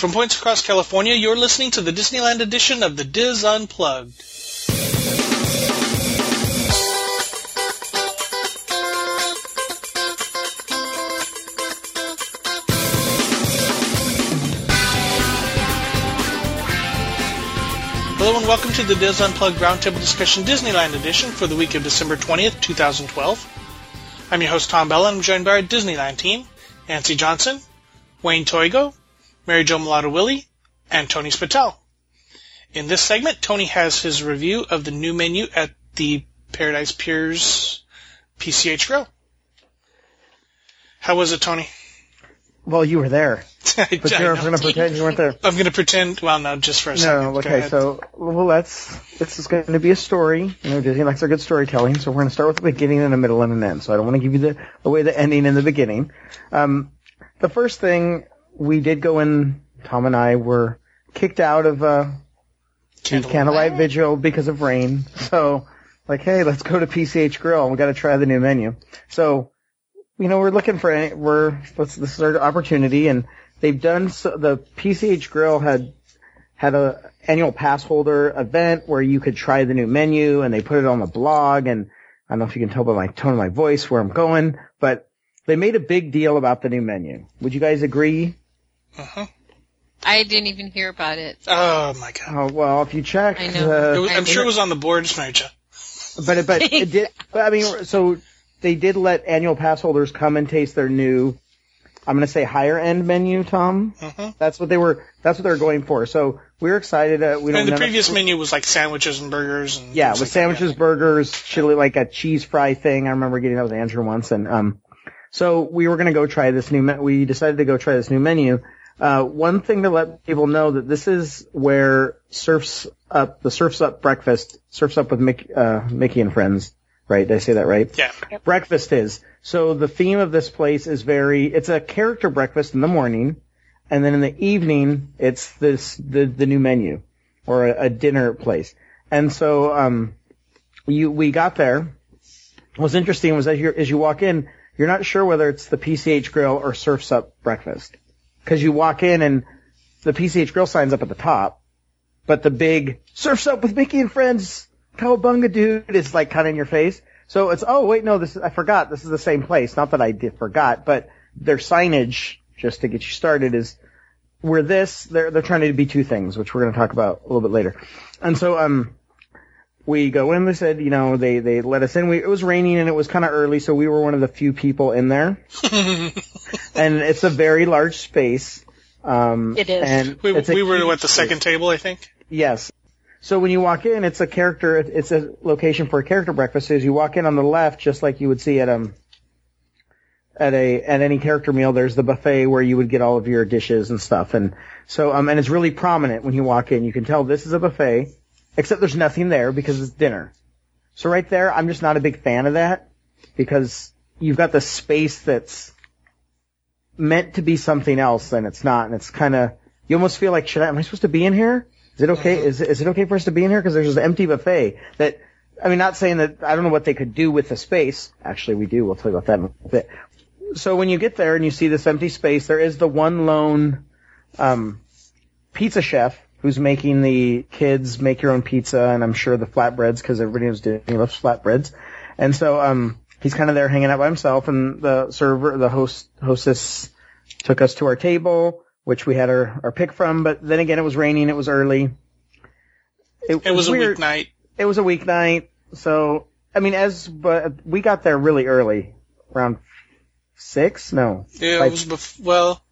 From points across California, you're listening to the Disneyland edition of the Dis Unplugged. Hello and welcome to the Dis Unplugged Roundtable Discussion Disneyland edition for the week of December 20th, 2012. I'm your host Tom Bella and I'm joined by our Disneyland team, Nancy Johnson, Wayne Toigo, Mary Jo Mulatto Willie, and Tony Spittell. In this segment, Tony has his review of the new menu at the Paradise Piers PCH Grill. How was it, Tony? Well, you were there. But you're going to pretend you weren't there. I'm going to pretend. Well, no, just for a second. No, okay, so, well, let's, this is going to be a story. You know, Disney likes their good storytelling, so we're going to start with the beginning and the middle and an end. So I don't want to give you the, away the ending in the beginning. Um, the first thing, we did go in, Tom and I were kicked out of, uh, Candlelight. candlelight vigil because of rain. So, like, hey, let's go to PCH Grill. We got to try the new menu. So, you know, we're looking for any, we're let's, this is our opportunity, and they've done so, the PCH Grill had had a annual pass holder event where you could try the new menu, and they put it on the blog. And I don't know if you can tell by my tone of my voice where I'm going, but they made a big deal about the new menu. Would you guys agree? Uh-huh. I didn't even hear about it. Oh my god. Oh well, if you check, I know. uh, It was, I'm I- sure it was on the boards, Mary But it, but it did. But I mean, so they did let annual pass holders come and taste their new. I'm going to say higher end menu, Tom. Mhm. That's what they were. That's what they were going for. So we were excited. Uh, we don't. And the none of- previous menu was like sandwiches and burgers and Yeah, with like that, sandwiches, burgers, chili, like a cheese fry thing. I remember getting that with Andrew once, and um, so we were going to go try this new. Me- we decided to go try this new menu. Uh, one thing to let people know that this is where Surfs Up, the Surfs Up breakfast, Surfs Up with Mickey, uh, Mickey and Friends, right? Did I say that right? Yeah. breakfast is. So the theme of this place is very, it's a character breakfast in the morning, and then in the evening, it's this, the, the new menu, or a, a dinner place. And so, um, you, we got there. What's interesting was as you, as you walk in, you're not sure whether it's the PCH Grill or Surfs Up breakfast. Cause you walk in and the PCH Grill sign's up at the top, but the big Surfs Up with Mickey and Friends, Cowabunga dude is like kind of in your face. So it's, oh wait, no, this, I forgot, this is the same place. Not that I did forgot, but their signage, just to get you started, is, where this, they're, they're trying to be two things, which we're going to talk about a little bit later. And so, um, we go in, they said, you know, they, they let us in. We, it was raining and it was kind of early, so we were one of the few people in there. and it's a very large space. Um, It is. And We, we were at the space. second table, I think. Yes. So when you walk in, it's a character. It's a location for a character breakfast. So as you walk in on the left, just like you would see at um at a at any character meal, there's the buffet where you would get all of your dishes and stuff. And so um and it's really prominent when you walk in. You can tell this is a buffet, except there's nothing there because it's dinner. So right there, I'm just not a big fan of that because you've got the space that's meant to be something else and it's not, and it's kind of you almost feel like should I am I supposed to be in here? Is it okay? Is is it okay for us to be in here? Because there's this empty buffet that. I mean, not saying that I don't know what they could do with the space. Actually, we do. We'll you about that in a bit. So when you get there and you see this empty space, there is the one lone um, pizza chef who's making the kids make your own pizza, and I'm sure the flatbreads because everybody knows Disney loves flatbreads, and so um, he's kind of there hanging out by himself. And the server, the host, hostess, took us to our table, which we had our, our pick from. But then again, it was raining. It was early. It was a weird. weeknight. It was a weeknight, so I mean, as but we got there really early, around six. No, Yeah, Like- it was bef- well.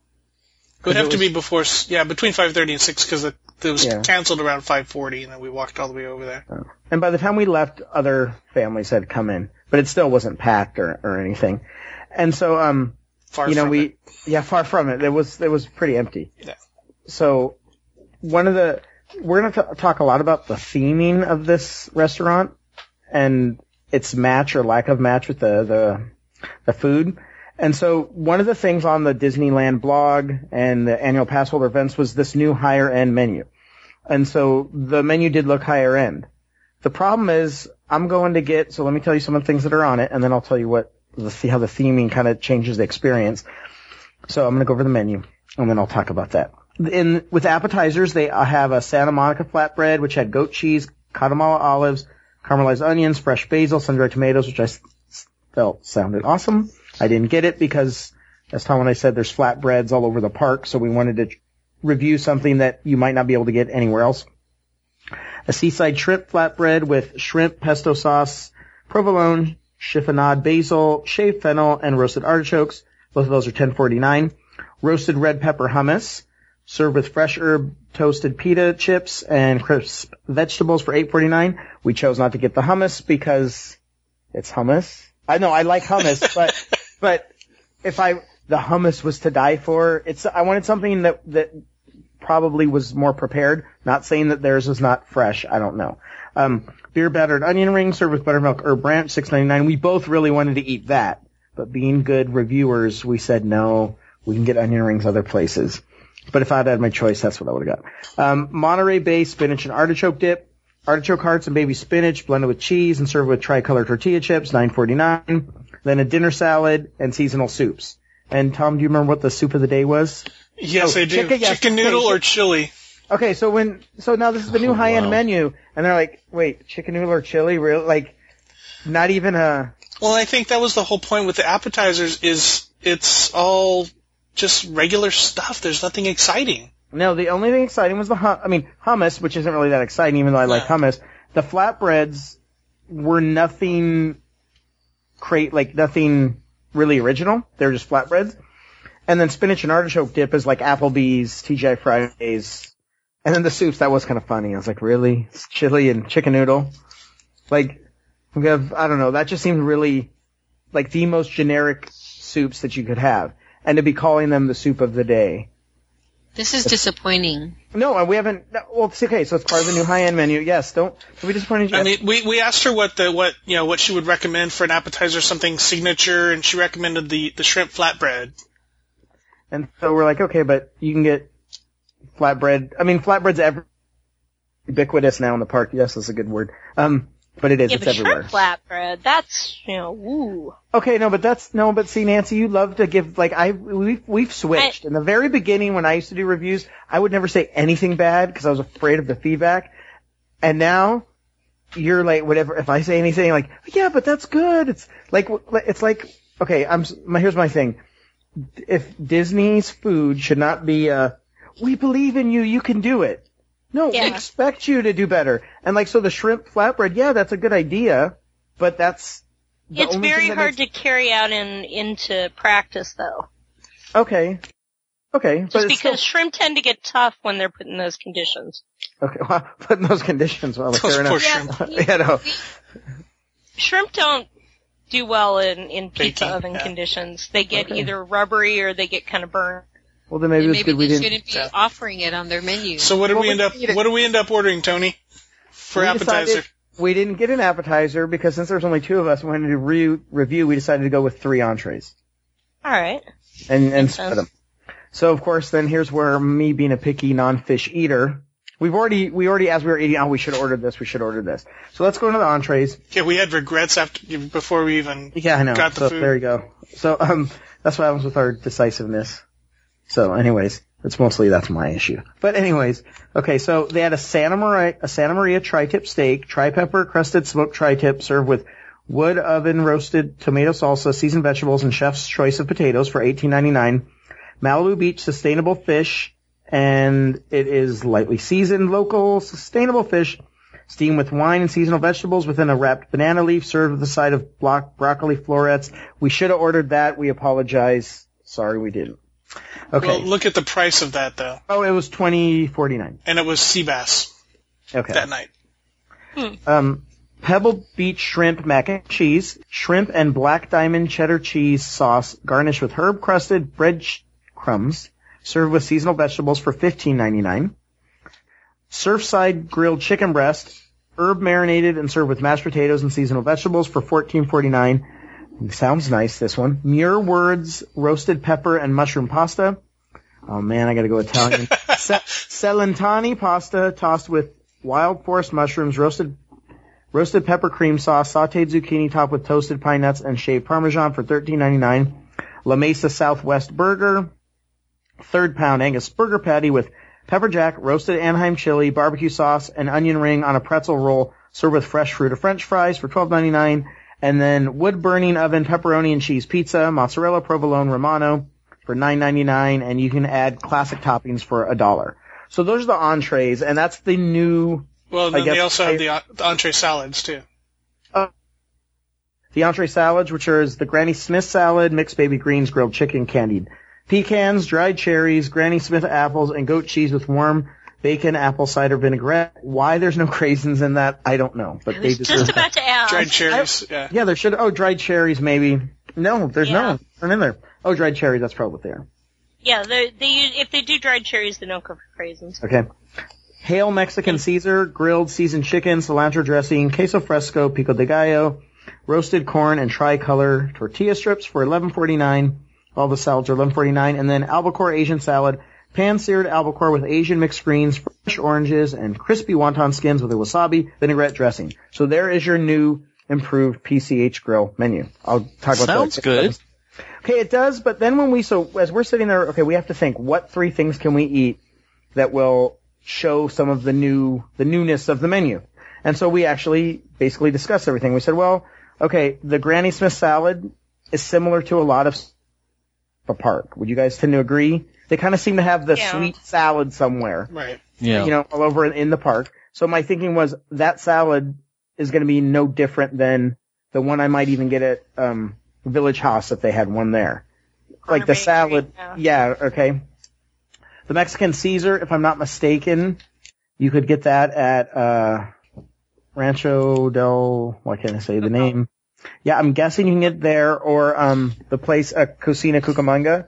It would have it to be before, s- yeah, between 5:30 and 6 because it, it was Yeah. canceled around 5:40, and then we walked all the way over there. and by the time we left, other families had come in, but it still wasn't packed or or anything. And so, um, Far you know, we it. yeah, far from it. It was it was pretty empty. Yeah. So one of the we're going to talk a lot about the theming of this restaurant and its match or lack of match with the the the food. And so one of the things on the Disneyland blog and the annual pass holder events was this new higher end menu. And so the menu did look higher end. The problem is I'm going to get, so let me tell you some of the things that are on it and then I'll tell you what the, how the theming kind of changes the experience. So I'm going to go over the menu and then I'll talk about that. in with appetizers, they uh, have a Santa Monica flatbread, which had goat cheese, Kalamata olives, caramelized onions, fresh basil, sun-dried tomatoes, which I felt sounded awesome. I didn't get it because, as Tom and I said, there's flatbreads all over the park, so we wanted to review something that you might not be able to get anywhere else. A seaside shrimp flatbread with shrimp, pesto sauce, provolone, chiffonade basil, shaved fennel, and roasted artichokes. Both of those are 10.49. Roasted red pepper hummus, served with fresh herb toasted pita chips and crisp vegetables for 8.49. We chose not to get the hummus because it's hummus. I know I like hummus, but but if I the hummus was to die for, it's I wanted something that that probably was more prepared. Not saying that theirs was not fresh. I don't know. Um, beer battered onion rings served with buttermilk herb branch, six ninety nine. We both really wanted to eat that, but being good reviewers, we said no. We can get onion rings other places. But if I'd had my choice, that's what I would have got. Um, Monterey Bay spinach and artichoke dip, artichoke hearts and baby spinach blended with cheese and served with tricolor tortilla chips, nine forty nine. Then a dinner salad and seasonal soups. And Tom, do you remember what the soup of the day was? Yes, Oh, I do. chicken- yes, Chicken noodle or chili. Okay, so when so now this is the new Oh, high end wow. menu, and they're like, wait, chicken noodle or chili? Real like, not even a. Well, I think that was the whole point with the appetizers is it's all just regular stuff. There's nothing exciting. No, the only thing exciting was the hum- I mean hummus, which isn't really that exciting, even though I like hummus. The flatbreads were nothing, crate like nothing really original. They're just flatbreads. And then spinach and artichoke dip is like Applebee's, TGI Fridays. And then the soups, that was kind of funny. I was like, really? It's chili and chicken noodle? Like, I don't know, that just seemed really like the most generic soups that you could have. And to be calling them the soup of the day. This is disappointing. No, uh, we haven't. no, Well, it's okay. So it's part of the new high-end menu. Yes, don't, don't be disappointed. I mean, we we asked her what the what you know what she would recommend for an appetizer, something signature, and she recommended the the shrimp flatbread. and so we're like, okay, but you can get flatbread. I mean, flatbread's ever ubiquitous now in the park. Yes, that's a good word. Um, but it is. Yeah, it's but everywhere. shrimp flatbread, that's, you know, woo. Okay, no, but that's no, but see, Nancy, you love to give like I we've we've switched. In the very beginning, when I used to do reviews, I would never say anything bad because I was afraid of the feedback. And now you're like, whatever. If I say anything, like, yeah, but that's good. It's like it's like okay. I'm my here's my thing. If Disney's food should not be uh, we believe in you, you can do it. No, we expect you to do better. And like, so the shrimp flatbread, yeah, that's a good idea, but that's the It's only very thing that hard makes- to carry out in into practice, though. Okay. Okay. Just but because still, shrimp tend to get tough when they're put in those conditions. okay, well, put in those conditions. Well, Those fair poor enough. shrimp. yeah, no. Shrimp don't do well in, in pizza Baking, oven yeah. conditions. They get Okay. either rubbery or they get kind of burnt. Well, then maybe And it's maybe good we they didn't. shouldn't be offering it on their menu. So what did Well, we we end up? it. What did we end up ordering, Tony, for we appetizer? decided we didn't get an appetizer because since there's only two of us, we wanted to re- review. We decided to go with three entrees All right. and and Makes split them. So of course, then here's where me being a picky non-fish eater. We've already, we already, as we were eating, oh, we should order this, we should order this. So let's go into the entrees. Yeah, we had regrets after before we even. Yeah, I know. Got the so food. there you go. So um, that's what happens with our decisiveness. So, anyways, it's mostly that's my issue. But anyways, okay. So they had a Santa Maria, a Santa Maria tri-tip steak, tri-pepper crusted smoked tri-tip served with wood oven roasted tomato salsa, seasoned vegetables, and chef's choice of potatoes for eighteen ninety nine. Malibu Beach sustainable fish, and it is lightly seasoned, local sustainable fish steamed with wine and seasonal vegetables within a wrapped banana leaf served with a side of block broccoli florets. We should have ordered that. We apologize. Sorry we didn't. Okay. Well, look at the price of that though, oh, it was twenty forty nine. and it was sea bass Okay. that night. Um, Pebble Beach shrimp mac and cheese, shrimp and black diamond cheddar cheese sauce garnished with herb crusted bread sh- crumbs, served with seasonal vegetables for fifteen ninety nine. Surfside grilled chicken breast, herb marinated and served with mashed potatoes and seasonal vegetables for fourteen forty nine. Sounds nice, this one. Muir Woods roasted pepper and mushroom pasta. Oh man, I gotta go Italian. Ce- Celentani pasta tossed with wild forest mushrooms, roasted roasted pepper cream sauce, sauteed zucchini topped with toasted pine nuts and shaved parmesan for thirteen ninety nine. La Mesa Southwest burger, third pound Angus burger patty with pepper jack, roasted Anaheim chili, barbecue sauce, and onion ring on a pretzel roll served with fresh fruit or french fries for twelve ninety nine. And then wood burning oven pepperoni and cheese pizza, mozzarella provolone romano for nine ninety nine, and you can add classic toppings for a dollar. So those are the entrees, and that's the new Well, I then they guess also have the, the entree salads too. The entree salads, which are the Granny Smith salad, mixed baby greens, grilled chicken, candied pecans, dried cherries, Granny Smith apples, and goat cheese with warm bacon, apple cider vinaigrette. Why there's no craisins in that, I don't know, but I they was deserve just about to ask. Dried cherries. Yeah. Yeah, there should. Oh, dried cherries, maybe. No, there's Yeah. no. They're in there. Oh, dried cherries. That's probably what they are. Yeah, they, if they do dried cherries, they don't go for craisins. Okay. Hail Mexican Caesar, grilled seasoned chicken, cilantro dressing, queso fresco, pico de gallo, roasted corn, and tricolor tortilla strips for eleven forty nine. All the salads are eleven forty nine, and then albacore Asian salad, pan seared albacore with Asian mixed greens, fresh oranges, and crispy wonton skins with a wasabi vinaigrette dressing. So there is your new improved PCH grill menu. I'll talk about Sounds that. Sounds good. Okay, it does, but then when we, so as we're sitting there, okay, we have to think, what three things can we eat that will show some of the new, the newness of the menu? And so we actually basically discussed everything. We said, well, okay, the Granny Smith salad is similar to a lot of a park. Would you guys tend to agree? They kind of seem to have the Yeah. sweet salad somewhere, Right. Yeah. you know, all over in, in the park. So my thinking was that salad is going to be no different than the one I might even get at, um, Village Haus if they had one there. Like the Bakery, salad, yeah. yeah, okay. The Mexican Caesar, if I'm not mistaken, you could get that at, uh, Rancho del, why can't I say the name? Yeah, I'm guessing you can get there or, um, the place, uh, Cocina Cucamonga.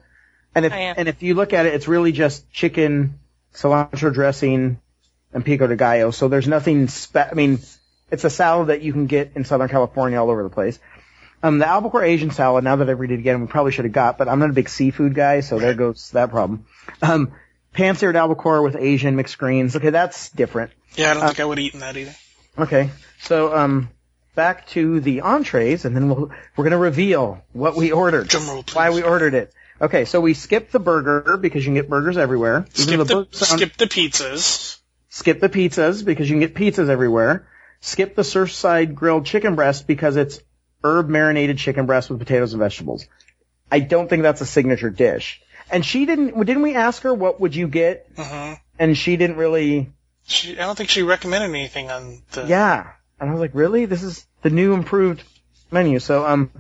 And if, yeah. and if you look at it, it's really just chicken, cilantro dressing, and pico de gallo. So there's nothing spe- I mean, it's a salad that you can get in Southern California all over the place. Um, the albacore Asian salad, now that I've read it again, we probably should have got, but I'm not a big seafood guy, so there goes that problem. Um, pan-seared albacore with Asian mixed greens. Okay, that's different. Yeah, I don't Uh, think I would have eaten that either. Okay, so, um, back to the entrees, and then we'll, we're gonna reveal what we ordered. Drum roll, please. Why we ordered it. Okay, so we skip the burger because you can get burgers everywhere. Skip the, sound- skip the pizzas. Skip the pizzas because you can get pizzas everywhere. Skip the Surfside grilled chicken breast because it's herb marinated chicken breast with potatoes and vegetables. I don't think that's a signature dish. And she didn't, didn't we ask her what would you get? Uh-huh. And she didn't really, She, I don't think she recommended anything on the. yeah. And I was like, really? This is the new improved menu. So, um,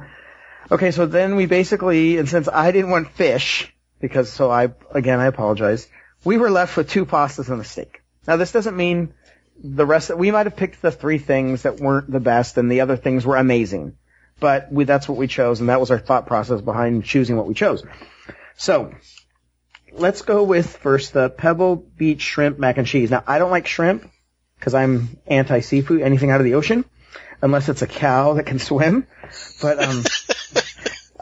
okay, so then we basically, and since I didn't want fish, because, so I, again, I apologize, we were left with two pastas and a steak. Now this doesn't mean the rest, we might have picked the three things that weren't the best and the other things were amazing. But we, that's what we chose and that was our thought process behind choosing what we chose. So, let's go with first the Pebble Beach shrimp mac and cheese. Now I don't like shrimp because I'm anti seafood, anything out of the ocean, unless it's a cow that can swim. But um,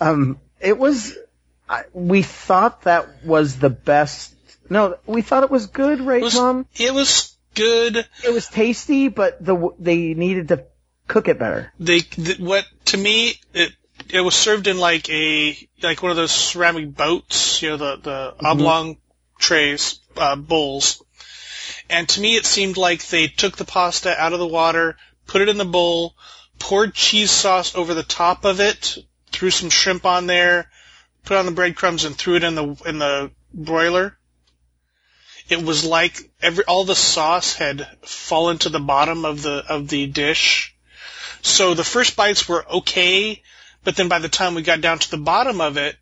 um, it was. I, we thought that was the best. No, we thought it was good, right, It was, Tom? it was good. It was tasty, but the they needed to cook it better. They, th- what, to me, it, it was served in like a, like one of those ceramic boats, you know, the, the oblong trays, uh, bowls. And to me, it seemed like they took the pasta out of the water, put it in the bowl, poured cheese sauce over the top of it, threw some shrimp on there, put on the breadcrumbs, and threw it in the in the broiler. It was like every all the sauce had fallen to the bottom of the of the dish. So the first bites were okay, but then by the time we got down to the bottom of it,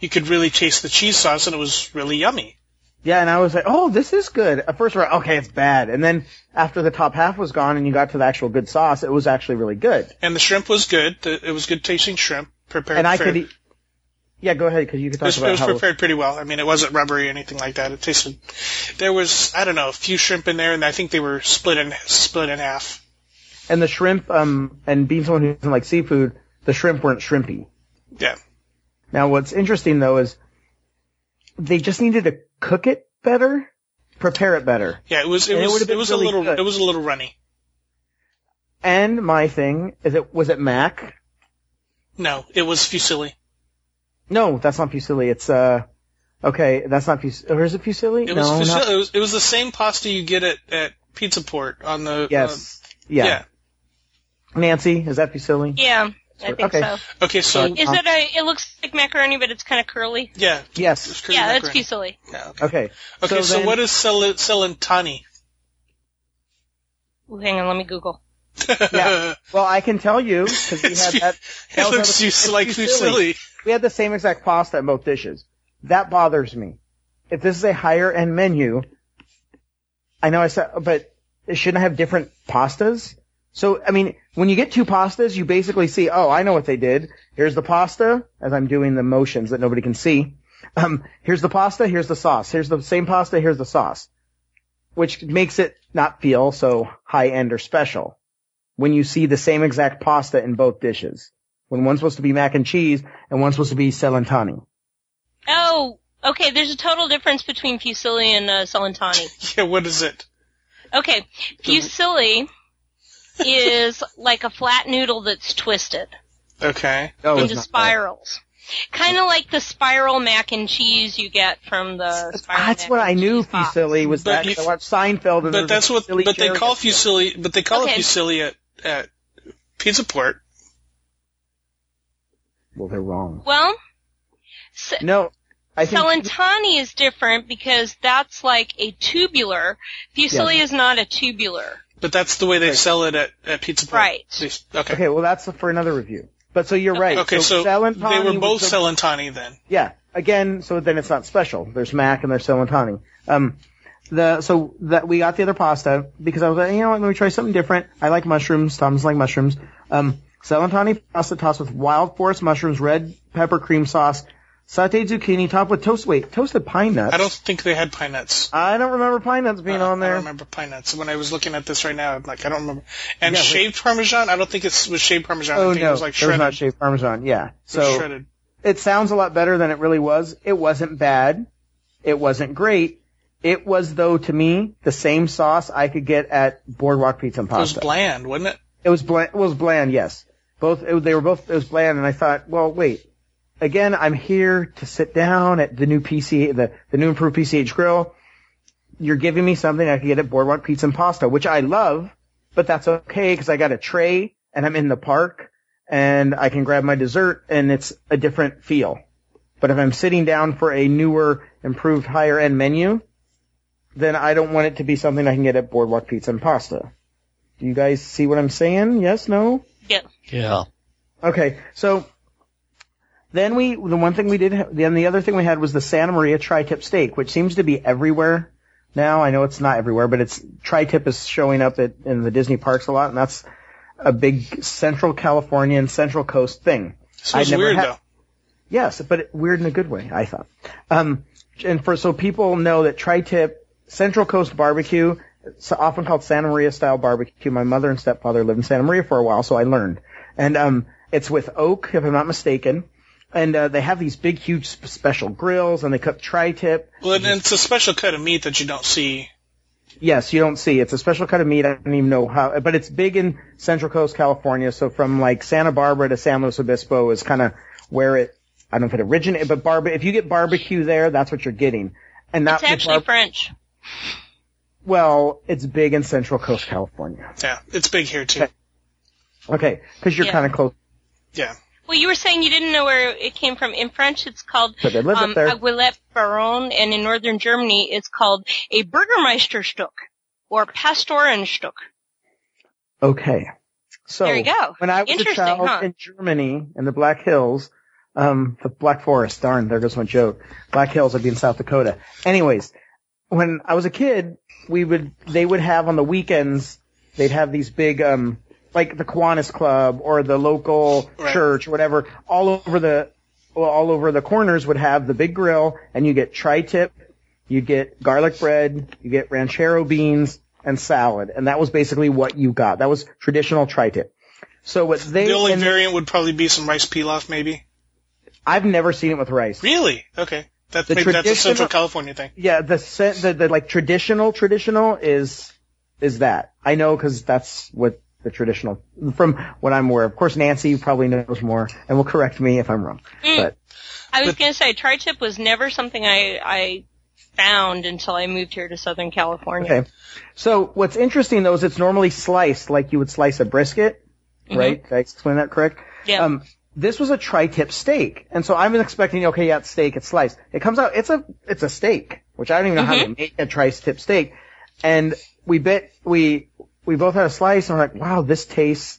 you could really taste the cheese sauce, and it was really yummy. Yeah, and I was like, oh, this is good. At first, we're like, okay, it's bad, and then after the top half was gone and you got to the actual good sauce, it was actually really good. And the shrimp was good. It was good tasting shrimp. Prepared. And I fair- could, eat, yeah, go ahead because you could It talk was, it was how. prepared pretty well. I mean, it wasn't rubbery or anything like that. It tasted. There was I don't know a few shrimp in there, and I think they were split in split in half. And the shrimp, um, and being someone who doesn't like seafood, the shrimp weren't shrimpy. Yeah. Now, what's interesting though is they just needed to cook it better, prepare it better. Yeah, it was it And was would've it, was really a little good. it was a little runny. And my thing is it was it Mac? No, it was fusilli. No, that's not Fusilli. It's uh, Okay, that's not fusilli. Or is it fusilli? It was, no, fusil- not- it was it was the same pasta you get at at Pizza Port on the Yes. uh, yeah. yeah. Nancy, is that fusilli? Yeah, I think Okay. so. Okay, so Is Um, it a? It looks like macaroni, but it's kind of curly. yeah, Yes. it's curly Yeah, that's macaroni. fusilli. Yeah, okay. Okay. Okay, so, then- what is Cel- Celentani? Ooh, hang on, let me Google. Yeah. Well, I can tell you because we had that. that it looks it's like fusilli. fusilli. We had the same exact pasta in both dishes. That bothers me. If this is a higher end menu, I know I said, but it shouldn't have different pastas. So, I mean, when you get two pastas, you basically see, oh, I know what they did. Here's the pasta, as I'm doing the motions that nobody can see. Um, here's the pasta, here's the sauce. Here's the same pasta, here's the sauce. Which makes it not feel so high end or special. When you see the same exact pasta in both dishes. When one's supposed to be mac and cheese and one's supposed to be celentani. Oh, okay. There's a total difference between fusilli and uh, Celentani. Yeah, what is it? Okay, fusilli is like a flat noodle that's twisted Okay. Oh, into spirals. Kind of like the spiral mac and cheese you get from the That's mac what and I knew fusilli was But that. you- I watched Seinfeld and But there's that's a what. fusilli But they call biscuit. fusilli. But they call it fusilli at at Pizza Port. Well, they're wrong. Well, s- No, I think Celentani is different because that's like a tubular. Fusilli is not a tubular. But that's the way they Right. sell it at, at Pizza Port. Right. They- Okay. Okay, well that's for another review. But so you're right. Okay, so, Celentani they were both the- Celentani then. Yeah. Again, so then it's not special. There's mac and there's Celentani. Um, the so that we got the other pasta because I was like, you know what, let me try something different. I like mushrooms. Tom's like mushrooms. Um, Celentani pasta tossed with wild forest mushrooms, red pepper cream sauce, sauteed zucchini topped with toast. Wait, toasted pine nuts. I don't think they had pine nuts. I don't remember pine nuts being Uh, on I there. don't remember pine nuts. When I was looking at this right now, I'm like I don't remember. And Yeah, but- shaved Parmesan, I don't think it was shaved Parmesan. I Oh think no, it was like there was shredded. not shaved parmesan. Yeah. It So shredded. it sounds a lot better than it really was. It wasn't bad. It wasn't great. It was though to me the same sauce I could get at Boardwalk Pizza and It was Pasta. bland, wasn't it? It was bland. It was bland. Yes, both. It, they were both. It was bland, and I thought, well, wait. Again, I'm here to sit down at the new PC, the the new improved PCH grill. You're giving me something I could get at Boardwalk Pizza and Pasta, which I love, but that's okay because I got a tray and I'm in the park and I can grab my dessert and it's a different feel. But if I'm sitting down for a newer, improved, higher end menu, then I don't want it to be something I can get at Boardwalk Pizza and Pasta. Do you guys see what I'm saying? Yes, no? Yeah. Yeah. Okay, so then we, the one thing we did, ha- then the other thing we had was the Santa Maria tri-tip steak, which seems to be everywhere now. I know it's not everywhere, but it's, tri-tip is showing up at, in the Disney parks a lot, and that's a big Central Californian, Central Coast thing. So it's weird had- though. Yes, but it- weird in a good way, I thought. Um, and for so people know that tri-tip Central Coast barbecue, it's often called Santa Maria style barbecue. My mother and stepfather lived in Santa Maria for a while, so I learned. And um, it's with oak, if I'm not mistaken. And uh, they have these big, huge special grills, and they cook tri-tip. Well, and it's a special cut of meat that you don't see. Yes, you don't see. It's a special cut of meat. I don't even know how, but it's big in Central Coast, California. So from like Santa Barbara to San Luis Obispo is kind of where it. I don't know if it originated, but barbe- if you get barbecue there, that's what you're getting. And that's actually bar- French. Well, it's big in Central Coast, California. Yeah, it's big here too. Okay. Okay, because you're Yeah. kind of close. Yeah. Well, you were saying you didn't know where it came from. In French, it's called But they um. Aiguillette Baronne, and in northern Germany, it's called a Bürgermeisterstück or Pastorenstück. Okay. So There you go. when I was a child huh? in Germany in the Black Hills, um, the Black Forest, darn, there goes my joke. Black Hills would be in South Dakota. Anyways, when I was a kid, we would, they would have on the weekends, they'd have these big, um, like the Kiwanis Club or the local Right. church or whatever, all over the, well, all over the corners would have the big grill and you get tri-tip, you get garlic bread, you get ranchero beans and salad. And that was basically what you got. That was traditional tri-tip. So what they, The only variant would probably be some rice pilaf, maybe. I've never seen it with rice. Really? Okay. That's The maybe that's a traditional- Central California thing. Yeah, the, se- the, the like traditional, traditional is, is that. I know cause that's what the traditional, from what I'm aware. Of course, Nancy probably knows more and will correct me if I'm wrong. Mm. But I was But- going to say tri-tip was never something I I found until I moved here to Southern California. okay. So what's interesting though is it's normally sliced like you would slice a brisket, Mhm. right? Did I explain that correct? Yeah. Um, this was a tri-tip steak, and so I'm expecting, okay, yeah, it's steak, it's sliced. It comes out, it's a, it's a steak, which I don't even know how to make a tri-tip steak. And we bit, we, we both had a slice, and we're like, wow, this tastes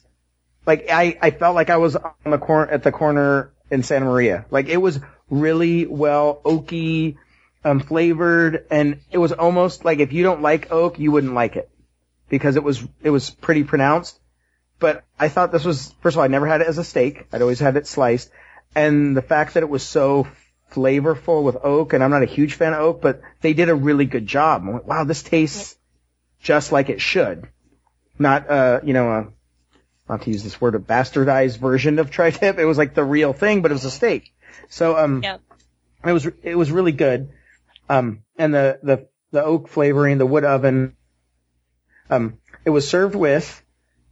like I, I felt like I was on the corner at the corner in Santa Maria. Like it was really well oaky, um, flavored, and it was almost like if you don't like oak, you wouldn't like it because it was it was pretty pronounced. But I thought this was first of all, I never had it as a steak. I'd always had it sliced, and the fact that it was so flavorful with oak, and I'm not a huge fan of oak, but they did a really good job. I went, wow, this tastes just like it should. Not uh, you know, uh, not to use this word, a bastardized version of tri-tip. It was like the real thing, but it was a steak. So um, Yep. it was it was really good. Um, and the the the oak flavoring, the wood oven. Um, it was served with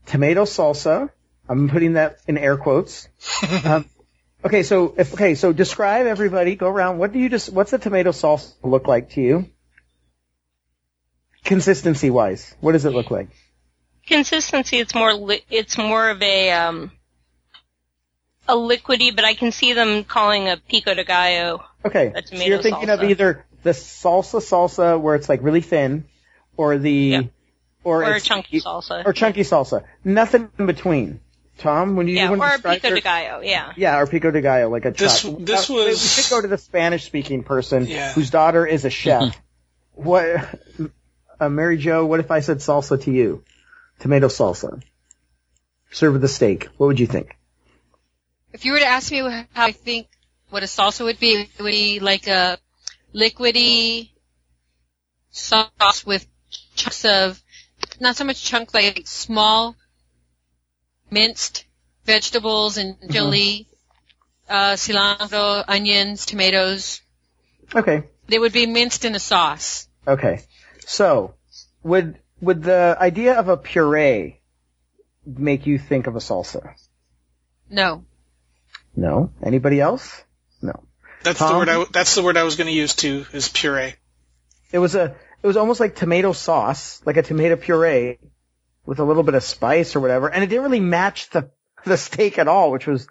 tomato salsa. I'm putting that in air quotes. um, okay, so if okay, so describe everybody. Go around. What do you just? What's the tomato salsa look like to you? Consistency wise, what does it look like? Consistency, it's more li- it's more of a um a liquidy, but I can see them calling a pico de gallo. Okay, A so you're thinking of either the salsa salsa where it's like really thin, or the, Yeah. Or, Or a it's- chunky salsa. or chunky salsa. Nothing in between. Tom, when you yeah, when or a pico your- de gallo, yeah. Yeah, or pico de gallo, like a This- chuck. this Uh, we- We should go to the Spanish-speaking person Yeah. whose daughter is a chef. what, uh, Mary Jo? What if I said salsa to you? Tomato salsa. Served with a steak. What would you think? If you were to ask me how I think what a salsa would be, it would be like a liquidy sauce with chunks of, not so much chunks, like small minced vegetables and chili, uh, cilantro, onions, tomatoes. Okay. They would be minced in a sauce. Okay. So, would would the idea of a puree make you think of a salsa? No. No. Anybody else? No. That's the word I, w- that's the word I was going to use too, is puree. It was a it was almost like tomato sauce, like a tomato puree with a little bit of spice or whatever, and it didn't really match the the steak at all, which was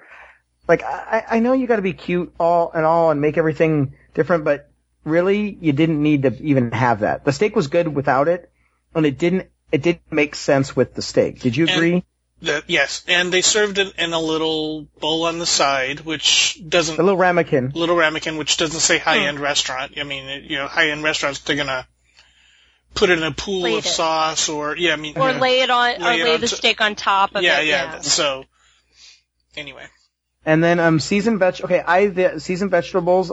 like I, I know you got to be cute all and all and make everything different, but really you didn't need to even have that. The steak was good without it, and it didn't it didn't make sense with the steak. Did you And- agree? That, yes, and they served it in a little bowl on the side, which doesn't the little ramekin. little ramekin, which doesn't say high end hmm. restaurant. I mean, you know, high end restaurants they're gonna put it in a pool Plate of it. sauce, or yeah, I mean, Or yeah. lay it on, Lay or it lay on the t- steak on top of yeah, it. yeah. Yeah. So anyway, And then um seasoned veg. Okay, I the seasoned vegetables.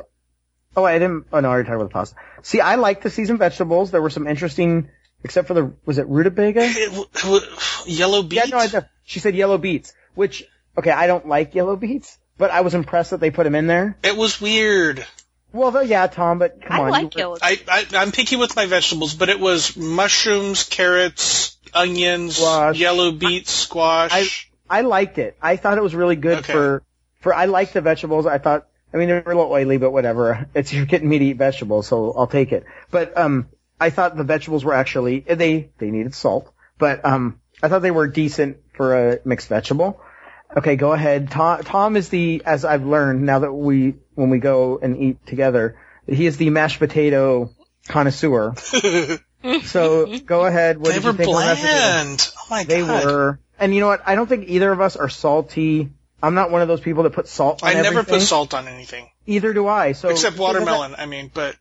Oh, I didn't. Oh no, I already talked about the pasta. See, I like the seasoned vegetables. There were some interesting, except for the was it rutabaga? it, w- w- yellow beets. Yeah, no, I, she said yellow beets. Which okay, I don't like yellow beets, but I was impressed that they put them in there. it was weird. Well, though, yeah, Tom, but come I on, like you were- yellow. I, I I'm picky with my vegetables, but it was mushrooms, carrots, onions, Squash. yellow beets, squash. I I liked it. I thought it was really good Okay. for for. I liked the vegetables. I thought. I mean, they're a little oily, but whatever. It's you're getting me to eat vegetables, so I'll take it. But um, I thought the vegetables were actually they they needed salt, but um, I thought they were decent for a mixed vegetable. Okay, go ahead. Tom, Tom is the, as I've learned now that we, when we go and eat together, he is the mashed potato connoisseur. So go ahead. What they did you were think of mashed bland. Oh my They god. were. And you know what? I don't think either of us are salty. I'm not one of those people that put salt on anything. I never everything. put salt on anything Either do I. So except watermelon. I mean, but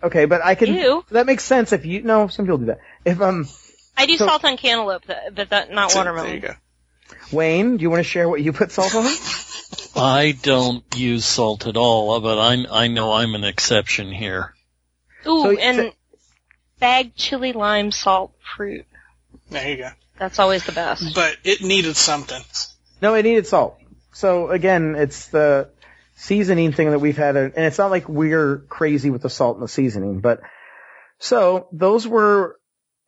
Okay, but I can. Ew. That makes sense if you. No, some people do that. If um, I do So- salt on cantaloupe, but that, not there watermelon. you go. Wayne, do you want to share what you put salt on? I don't use salt at all, but I'm, I know I'm an exception here. Ooh, So- and bag chili lime salt fruit. There you go. That's always the best. But it needed something. no, it needed salt. So again, it's the seasoning thing that we've had, and it's not like we're crazy with the salt and the seasoning, but so those were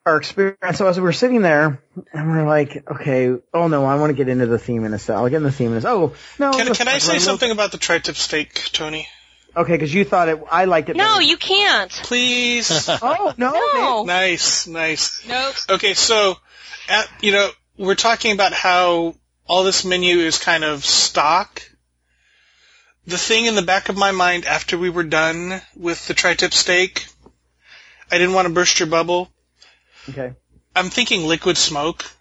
our experience. So as we were sitting there, and we're like, okay, oh no, I want to get into the theme in a sec. I'll get in the theme in a sec. Oh no, Can, can I say about something about the tri-tip steak, Tony? Okay, because you thought it. I liked it. No, better. you can't. Please. Oh no, No. nice, nice. Nope. Okay, so, at, you know, we're talking about how all this menu is kind of stock. The thing in the back of my mind after we were done with the tri-tip steak, I didn't want to burst your bubble. Okay. I'm thinking liquid smoke.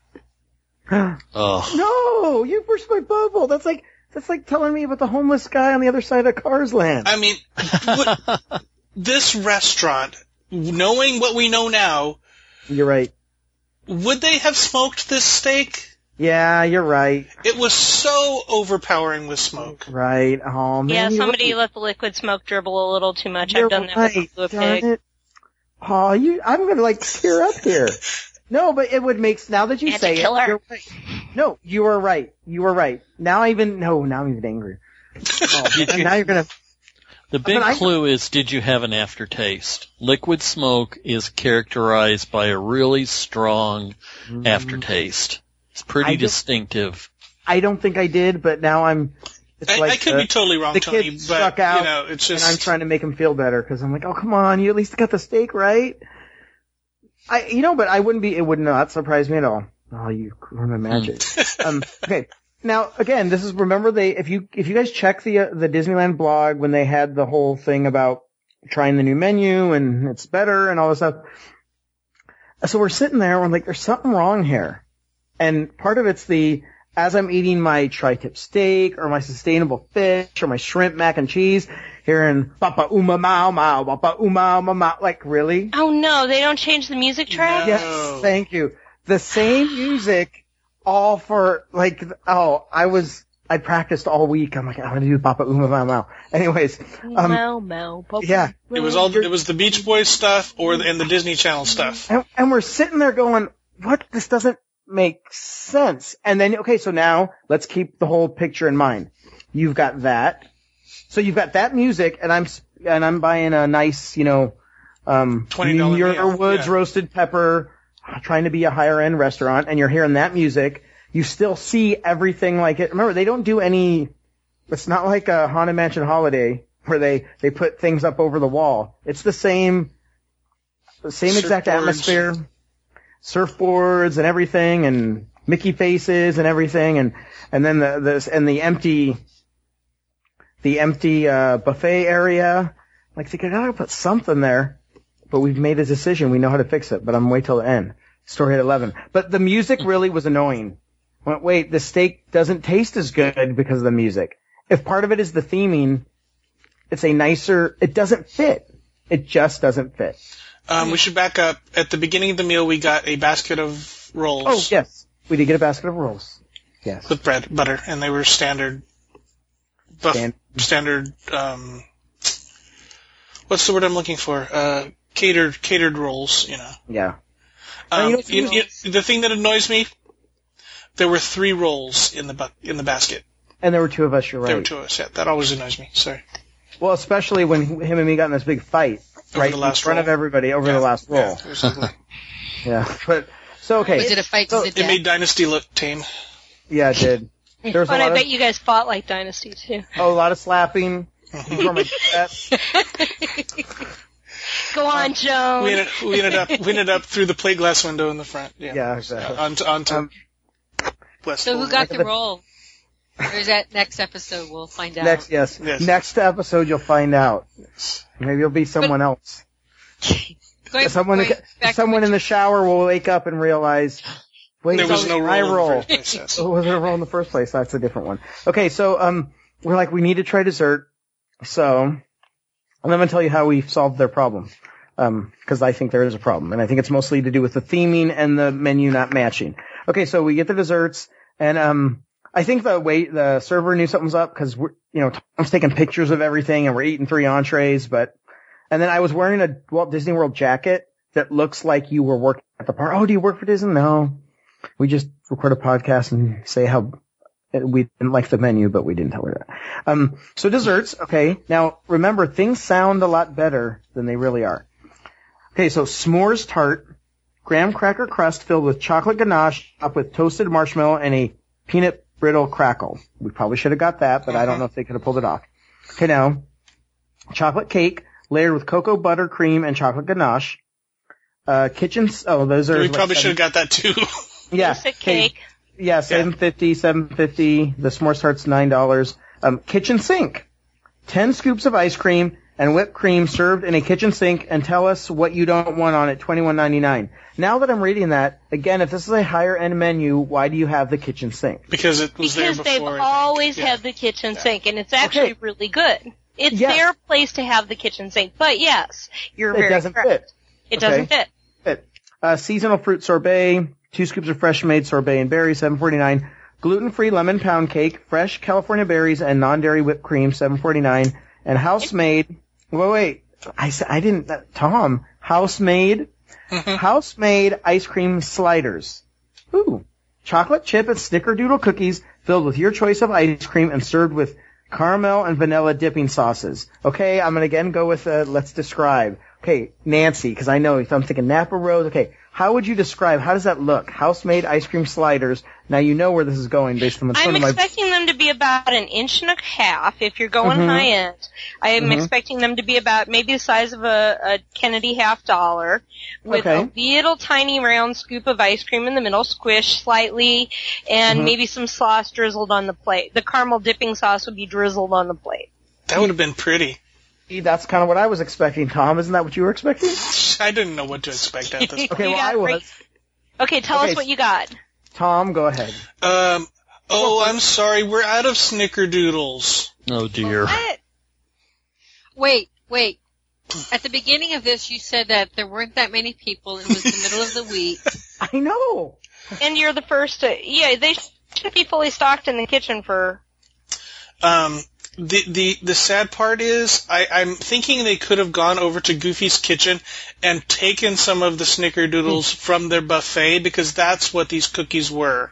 Oh, No, you burst my bubble. That's like that's like telling me about the homeless guy on the other side of Cars Land. I mean, what, this restaurant, knowing what we know now, You're right. would they have smoked this steak? Yeah, you're right. It was so overpowering with smoke. Right. Oh man. Yeah, somebody right. let the liquid smoke dribble a little too much. You're I've done that right. with a Darn pig. it. Oh, you. I'm gonna like tear up here. No, but it would make now that you It's say a killer. it. You're right. No, you are right. You are right. Now I even no. Now I'm even angry. Oh, you- now you're gonna. the big But I- clue is did you have an aftertaste? Liquid smoke is characterized by a really strong mm. aftertaste. It's pretty I don't- distinctive. I don't think I did, but now I'm. It's I, like I could the- be totally wrong, the Tony, kid but struck out, you know, it's just and I'm trying to make him feel better because I'm like, oh come on, you at least got the steak right. I, you know, but I wouldn't be. It would not surprise me at all. Oh, you ruined my magic. um, okay. Now again, this is remember they if you if you guys check the uh, the Disneyland blog when they had the whole thing about trying the new menu and it's better and all this stuff. So we're sitting there, we're like, there's something wrong here, and part of it's the as I'm eating my tri-tip steak or my sustainable fish or my shrimp mac and cheese, hearing Papa Oom Mow Mow, Papa Oom Mow Mow, like really? Oh no, they don't change the music track? No. Yes, thank you. The same music, all for like, oh, I was, I practiced all week. I'm like, I'm gonna do Papa Oom Mow Mow. Anyways, um, Mow, mow, bo- yeah, it was all it was the Beach Boys stuff or the, and the Disney Channel stuff. and, and we're sitting there going, what? This doesn't make sense. And then, okay, so now let's keep the whole picture in mind. You've got that. So you've got that music and I'm, s- and I'm buying a nice, you know, um, $20 meal, Muir Woods yeah. roasted pepper, trying to be a higher end restaurant and you're hearing that music. You still see everything like it. Remember, they don't do any, it's not like a Haunted Mansion holiday where they, they put things up over the wall. It's the same, the same exact atmosphere, surfboards and everything, and Mickey faces and everything, and and then the this and the empty, the empty uh, buffet area. Like they gotta put something there, but we've made a decision. We know how to fix it. But I'm wait till the end. Story at eleven. But the music really was annoying. Went, wait, the steak doesn't taste as good because of the music. If part of it is the theming, it's a nicer. It doesn't fit. It just doesn't fit. Um, we should back up. At the beginning of the meal, we got a basket of rolls Oh yes, we did get a basket of rolls. Yes. with bread, butter, and they were standard, buff, Stan- standard. Um, what's the word I'm looking for? Uh, catered catered rolls. You know. Yeah. Um, you know, you- you- the thing that annoys me, there were three rolls in the bu- in the basket. And there were two of us. You're right. There were two of us. Yeah, that always annoys me. Sorry. Well, especially when him and me got in this big fight Over right the in last front roll. of everybody over Yeah, the last roll. Yeah, it. Yeah. But so okay. Was it a fight So to the it made? Dynasty look tame. yeah, it did. There was a But I lot of bet you guys fought like Dynasty too. oh, a lot of slapping. Before my death. Go on, Joan. We ended, we ended up we ended up through the plate glass window in the front. Yeah. Yeah, exactly. Onto onto Um, West. So who got the role? Or is that next episode? We'll find out. Next, yes. Yes. Next episode, you'll find out. Maybe it'll be someone else. Going- someone, going back someone in the shower will wake up and realize, wait, There it's was no only roll. my in the first place. Oh, was there a roll in the first place? That's a different one. Okay, so um, we're like, we need to try dessert. So, and I'm gonna tell you how we solved their problem. Um, because I think there is a problem, and I think it's mostly to do with the theming and the menu not matching. Okay, so we get the desserts, and um, I think the wait the server knew something was up because we're you know Tom's taking pictures of everything, and we're eating three entrees, but and then I was wearing a Walt Disney World jacket that looks like you were working at the park. Oh, do you work for Disney? No. We just record a podcast and say how we didn't like the menu, but we didn't tell her that. Um, so desserts, okay. Now remember, things sound a lot better than they really are. Okay, so s'mores tart, graham cracker crust filled with chocolate ganache topped with toasted marshmallow and a peanut brittle crackle. We probably should have got that, but I don't know if they could have pulled it off. Okay, now, chocolate cake layered with cocoa butter cream and chocolate ganache. Uh, kitchen, oh, those are. We like probably should have got that too. Yeah. Basic okay, cake. Yeah, seven fifty, seven fifty. The s'more starts nine dollars. Um, kitchen sink, ten scoops of ice cream and whipped cream served in a kitchen sink, and tell us what you don't want on it. Twenty one ninety nine. Now that I'm reading that, again, if this is a higher end menu, why do you have the kitchen sink? because it was Because there they've before. I think. always Yeah. had the kitchen sink, and it's actually Okay. really good. It's Yes. their place to have the kitchen sink, but yes, you're It very doesn't correct. fit. It Okay. doesn't fit. Uh, seasonal fruit sorbet, two scoops of fresh made sorbet and berries, seven forty nine. Gluten free lemon pound cake, fresh California berries and non dairy whipped cream, seven forty nine. And house made. Wait, wait. I said I didn't. Uh, Tom, house made, house made ice cream sliders. Ooh, chocolate chip and snickerdoodle cookies filled with your choice of ice cream and served with caramel and vanilla dipping sauces. Okay, I'm gonna again go with uh, let's describe. Okay, Nancy, because I know if I'm thinking Napa Rose. Okay, how would you describe? How does that look? House-made ice cream sliders. Now you know where this is going based on the tone I'm of my. expecting them to be about an inch and a half if you're going Mhm. high end. I am Mhm. expecting them to be about maybe the size of a, a Kennedy half dollar with Okay. a little tiny round scoop of ice cream in the middle, squished slightly, and Mhm. maybe some sauce drizzled on the plate. The caramel dipping sauce would be drizzled on the plate. That would have been pretty. That's kind of what I was expecting, Tom. Isn't that what you were expecting? I didn't know what to expect at this. Okay, well I was. Okay, tell Okay, us what you got. Tom, go ahead. Um. Oh, I'm sorry. We're out of snickerdoodles. Oh dear. What? Wait, wait. At the beginning of this, you said that there weren't that many people. It was the middle of the week. I know. And you're the first to, yeah, they should be fully stocked in the kitchen for, Um. The the the sad part is I, I'm thinking they could have gone over to Goofy's kitchen and taken some of the snickerdoodles hmm. from their buffet because that's what these cookies were.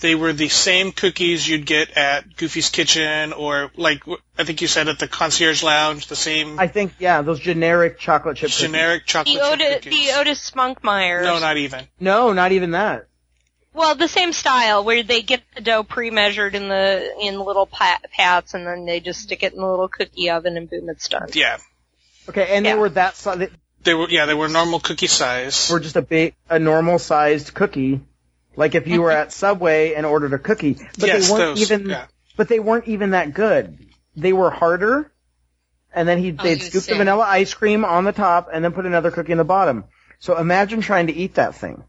They were the same cookies you'd get at Goofy's kitchen or like I think you said at the concierge lounge, the same I think yeah, those generic chocolate chip. cookies. generic chocolate the chip Otis, cookies. the Otis Spunkmeyer. no, not even. No, not even that. Well, the same style where they get the dough pre-measured in the in little pat, pats, and then they just stick it in the little cookie oven, and boom, it's done. Yeah, Okay, and Yeah. they were that si- they they were. Yeah, they were normal cookie size. were just a big, a normal sized cookie, like if you were at Subway and ordered a cookie. But yes, they weren't those. even. yeah. But they weren't even that good. They were harder, and then he oh, was they'd scoop the vanilla ice cream on the top, and then put another cookie in the bottom. So imagine trying to eat that thing.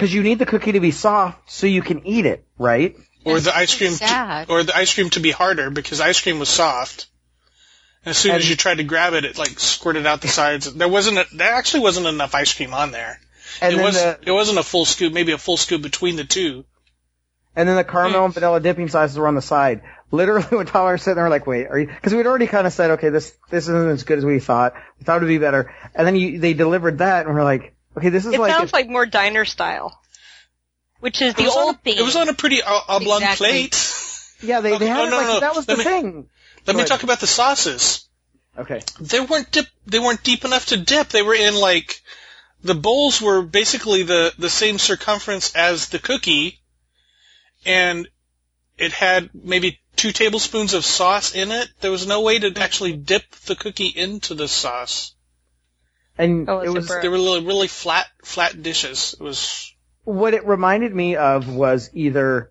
Because you need the cookie to be soft so you can eat it, right? or That's the ice cream, to, or the ice cream to be harder because ice cream was soft. And as soon as you tried to grab it, it like squirted out the sides. There wasn't. A, there actually wasn't enough ice cream on there. And it was. the It wasn't a full scoop. Maybe a full scoop between the two. and then the caramel and hmm. vanilla dipping sauces were on the side. Literally, when Tyler was sitting there, like, wait, are you? Because we'd already kind of said, okay, this this isn't as good as we thought. We thought it'd be better. And then you, they delivered that, and we're like, okay, this is It like, sounds if- like more diner style, which is the old a- thing. it was on a pretty o- oblong Exactly. plate. yeah, they, okay, they had no, it no, like no, that was let the me- thing. Let me Go talk about the sauces. Okay. They weren't dip. They weren't deep enough to dip. They were in like the bowls were basically the the same circumference as the cookie, and it had maybe two tablespoons of sauce in it. There was no way to actually dip the cookie into the sauce. And Oh, it it's was bread. They were really, really flat flat dishes. It was what it reminded me of was either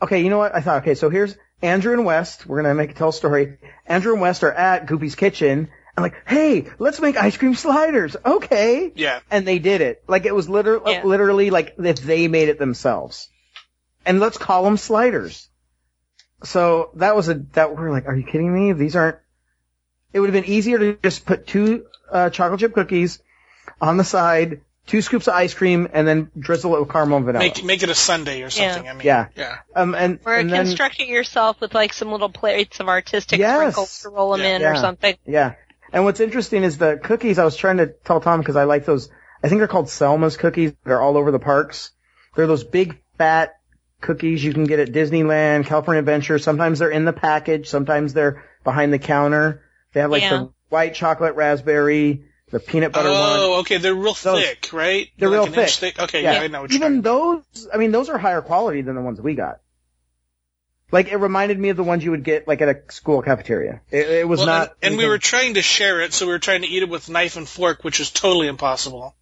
okay, you know what? I thought okay, so here's Andrew and West. We're gonna make a tell a story. Andrew and West are at Goofy's kitchen and like, hey, let's make ice cream sliders. Okay. yeah. And they did it. Like it was literally Yeah. literally like if they made it themselves. And let's call them sliders. So that was a that we're like, are you kidding me? These aren't. It would have been easier to just put two uh, chocolate chip cookies on the side, two scoops of ice cream, and then drizzle it with caramel and vanilla. Make make it a Sunday or something. I mean, Yeah. yeah. um, and or and then it yourself with like some little plates of artistic Yes. sprinkles to roll them Yeah. in or something. yeah. And what's interesting is the cookies. I was trying to tell Tom because I like those. I think they're called Selma's cookies. They're all over the parks. They're those big fat cookies you can get at Disneyland, California Adventure. Sometimes they're in the package. Sometimes they're behind the counter. They have like Yeah. the white chocolate raspberry, the peanut butter oh, one. Oh, okay. They're real Those- thick, right? They're Like real an inch thick. Okay, Yeah. yeah, I know what you're Even those, I mean, those are higher quality than the ones we got. Like it reminded me of the ones you would get like at a school cafeteria. It, it was Well, not. and, and we were trying to share it, so we were trying to eat it with knife and fork, which is totally impossible.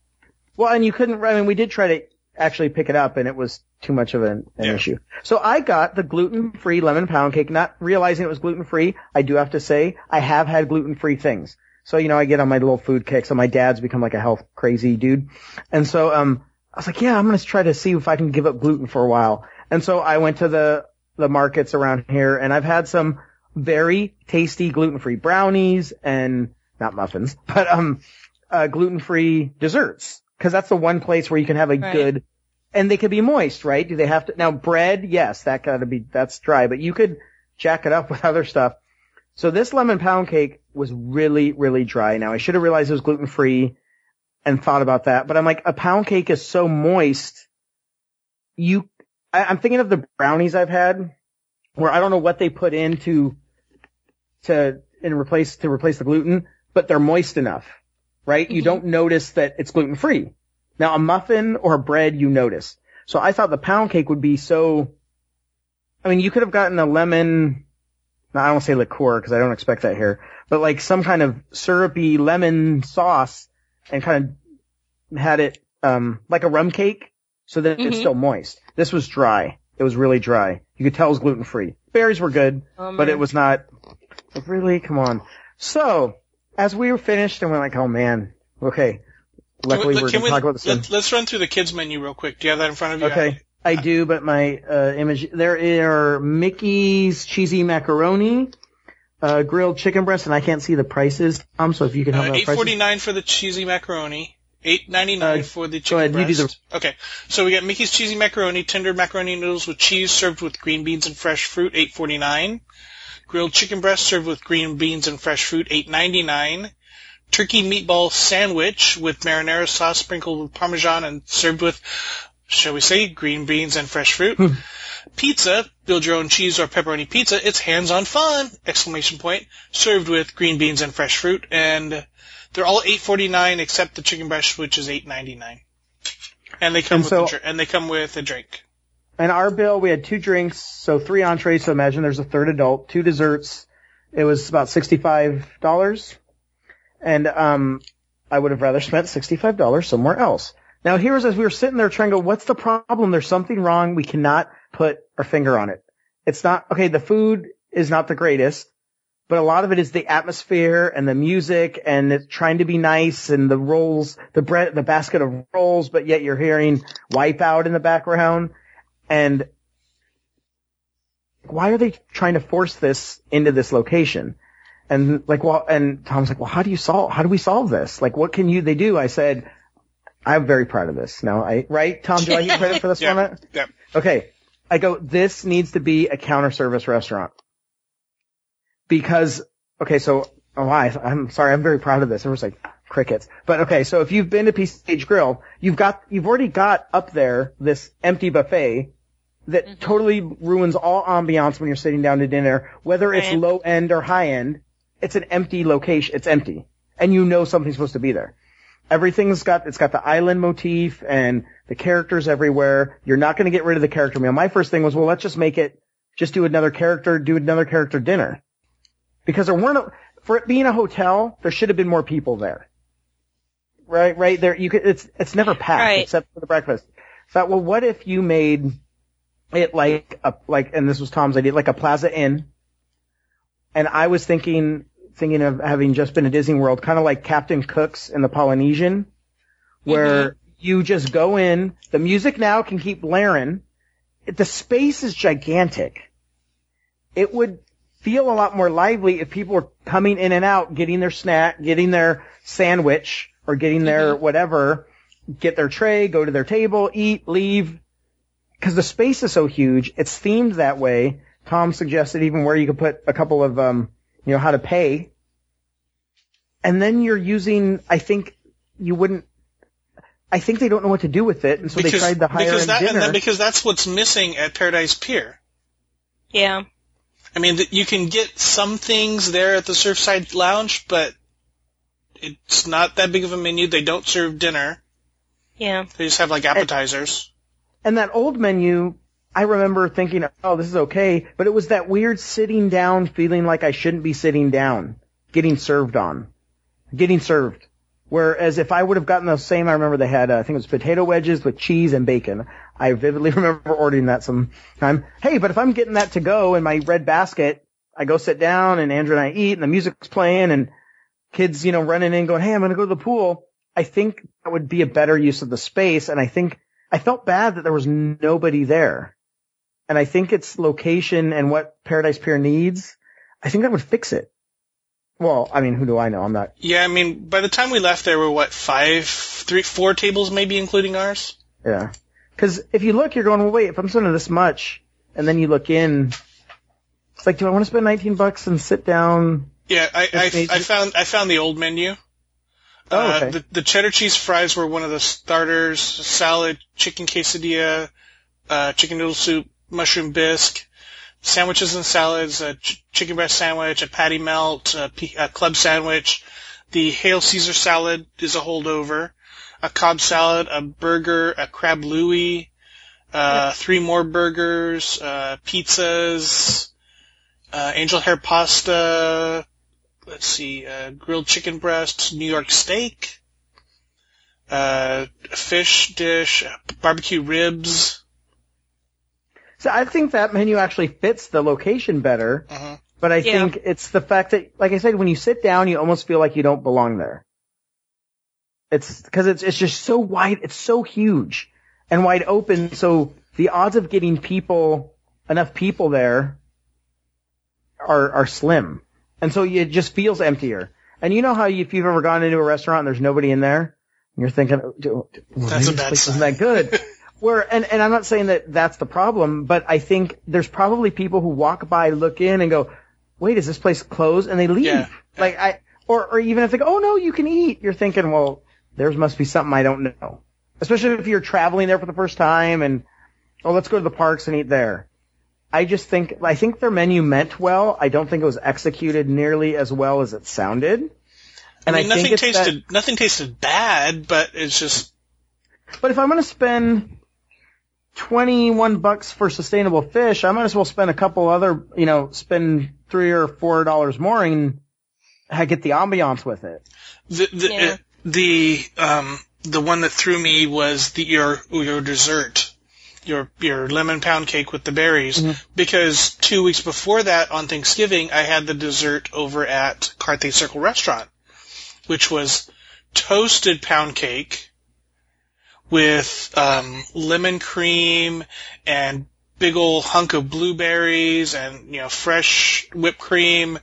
Well, and you couldn't. I mean, we did try to actually pick it up, and it was too much of an, an Yeah. issue. So I got the gluten-free lemon pound cake, not realizing it was gluten-free. I do have to say, I have had gluten-free things. So you know, I get on my little food kick. So my dad's become like a health crazy dude, and so um, I was like, yeah, I'm gonna try to see if I can give up gluten for a while. And so I went to the the markets around here, and I've had some very tasty gluten-free brownies and not muffins, but um, uh, gluten-free desserts because that's the one place where you can have a Right. good, and they could be moist, right? Do they have to now bread? Yes, that got to be that's dry, but you could jack it up with other stuff. So this lemon pound cake was really, really dry. Now I should have realized it was gluten-free and thought about that, but I'm like, a pound cake is so moist. You, I, I'm thinking of the brownies I've had where I don't know what they put in to, to, and replace, to replace the gluten, but they're moist enough, right? You Mhm. don't notice that it's gluten free. Now a muffin or a bread, you notice. So I thought the pound cake would be so, I mean, you could have gotten a lemon, I don't say liqueur because I don't expect that here, but like some kind of syrupy lemon sauce and kind of had it, um, like a rum cake so that it's Mhm. still moist. This was dry. It was really dry. You could tell it was gluten free. Berries were good, but it was not, really, come on. So, as we were finished and we're like, oh man, okay. Luckily we- we're can going to talk about this let, us run through the kids menu real quick. Do you have that in front of you? Okay. I do, but my uh, image there are Mickey's cheesy macaroni, uh, grilled chicken breast, and I can't see the prices. Um, so if you can help Uh, me eight forty nine for the cheesy macaroni. Eight ninety nine Uh, for the chicken ahead, breast. Okay, so we got Mickey's cheesy macaroni, tender macaroni noodles with cheese served with green beans and fresh fruit, eight forty nine. Grilled chicken breast served with green beans and fresh fruit, eight ninety nine. Turkey meatball sandwich with marinara sauce sprinkled with parmesan and served with, shall we say, green beans and fresh fruit. Hmm. pizza, build your own cheese or pepperoni pizza. It's hands-on fun! Exclamation point. Served with green beans and fresh fruit, and they're all eight forty nine except the chicken breast, which is eight ninety nine. And they come And with so- a, and they come with a drink. And our bill, we had two drinks, so three entrees. So imagine there's a third adult, two desserts. It was about sixty-five dollars, and um, I would have rather spent sixty-five dollars somewhere else. Now here's as we were sitting there trying to go, what's the problem? There's something wrong. We cannot put our finger on it. It's not okay. The food is not the greatest, but a lot of it is the atmosphere and the music and it's trying to be nice and the rolls, the bread, the basket of rolls, but yet you're hearing Wipeout in the background. And why are they trying to force this into this location? And like, well, and Tom's like, well, how do you solve, how do we solve this? Like, what can you, they do? I said, I'm very proud of this. Now, I, right? Tom, do I get credit for this Yeah. one? Yeah. Okay. I go, this needs to be a counter service restaurant. Because, okay, so, oh, I, I'm sorry, I'm very proud of this. It was like crickets. But okay, so if you've been to PCH Grill, you've got, you've already got up there this empty buffet that mm-hmm. totally ruins all ambiance when you're sitting down to dinner, whether it's Right. low end or high end. It's an empty location. It's empty. And you know something's supposed to be there. Everything's got, it's got the island motif and the characters everywhere. You're not going to get rid of the character meal. My first thing was, well, let's just make it, just do another character, do another character dinner. Because there weren't, a, for it being a hotel, there should have been more people there. Right, right there, you could, it's, it's never packed Right. except for the breakfast. Thought, well, what if you made it like a, like, and this was Tom's idea, like a Plaza Inn. And I was thinking, thinking of having just been at Disney World, kind of like Captain Cook's in the Polynesian, where mm-hmm. you just go in, the music now can keep blaring, the space is gigantic. It would feel a lot more lively if people were coming in and out, getting their snack, getting their sandwich, or getting their mm-hmm. whatever, get their tray, go to their table, eat, leave. Cause the space is so huge, it's themed that way. Tom suggested even where you could put a couple of, um, you know, how to pay. And then you're using, I think you wouldn't, I think they don't know what to do with it, and so they tried the higher because end that, dinner. and then because that's what's missing at Paradise Pier. Yeah. I mean, you can get some things there at the Surfside Lounge, but it's not that big of a menu. They don't serve dinner. Yeah. They just have like appetizers. And that old menu, I remember thinking, oh, this is okay, but it was that weird sitting down feeling like I shouldn't be sitting down, getting served on, getting served. Whereas if I would have gotten the same, I remember they had, uh, I think it was potato wedges with cheese and bacon. I vividly remember ordering that some time. Hey, but if I'm getting that to go in my red basket, I go sit down and Andrew and I eat and the music's playing and kids, you know, running in going, Hey, I'm going to go to the pool. I think that would be a better use of the space. And I think I felt bad that there was nobody there. And I think it's location and what Paradise Pier needs. I think that would fix it. Well, I mean, who do I know? I'm not. Yeah, I mean, by the time we left, there were what five, three, four tables, maybe including ours. Yeah. Because if you look, you're going, well, wait, if I'm spending this much, and then you look in, it's like, do I want to spend 19 bucks and sit down? Yeah, I, I, I found I found the old menu. Oh, Uh, okay. the, the cheddar cheese fries were one of the starters. Salad, chicken quesadilla, uh, chicken noodle soup, mushroom bisque, sandwiches and salads, a ch- chicken breast sandwich, a patty melt, a, club sandwich. The Hail Caesar salad is a holdover. A Cobb salad, a burger, a crab louie, uh, three more burgers, uh, pizzas, uh, angel hair pasta, let's see, uh, grilled chicken breasts, New York steak, uh, fish dish, barbecue ribs. So I think that menu actually fits the location better, Uh-huh. but I Yeah. think it's the fact that, like I said, when you sit down, you almost feel like you don't belong there. It's because it's it's just so wide, it's so huge and wide open. So the odds of getting people, enough people there, are are slim, and so it just feels emptier. And you know how if you've ever gone into a restaurant and there's nobody in there, and you're thinking, "Oh, well, That's a this bad place sign." isn't that good. Where and and I'm not saying that that's the problem, but I think there's probably people who walk by, look in, and go, "Wait, is this place closed?" and they leave. Yeah. Like I, or or even if they go, "Oh no, you can eat," you're thinking, "Well, there must be something I don't know." Especially if you're traveling there for the first time, and oh, let's go to the parks and eat there. I just think I think their menu meant well. I don't think it was executed nearly as well as it sounded. I And mean, I, think nothing it's that- tasted nothing tasted bad, but it's just But if I'm going to spend 21 bucks for sustainable fish, I might as well spend a couple other, you know, spend three or four dollars more and I get the ambiance with it. the the Yeah. uh, the um the one that threw me was the your your dessert. Your your lemon pound cake with the berries because two weeks before that on Thanksgiving I had the dessert over at Carthay Circle Restaurant, which was toasted pound cake with um, lemon cream and big old hunk of blueberries and you know fresh whipped cream.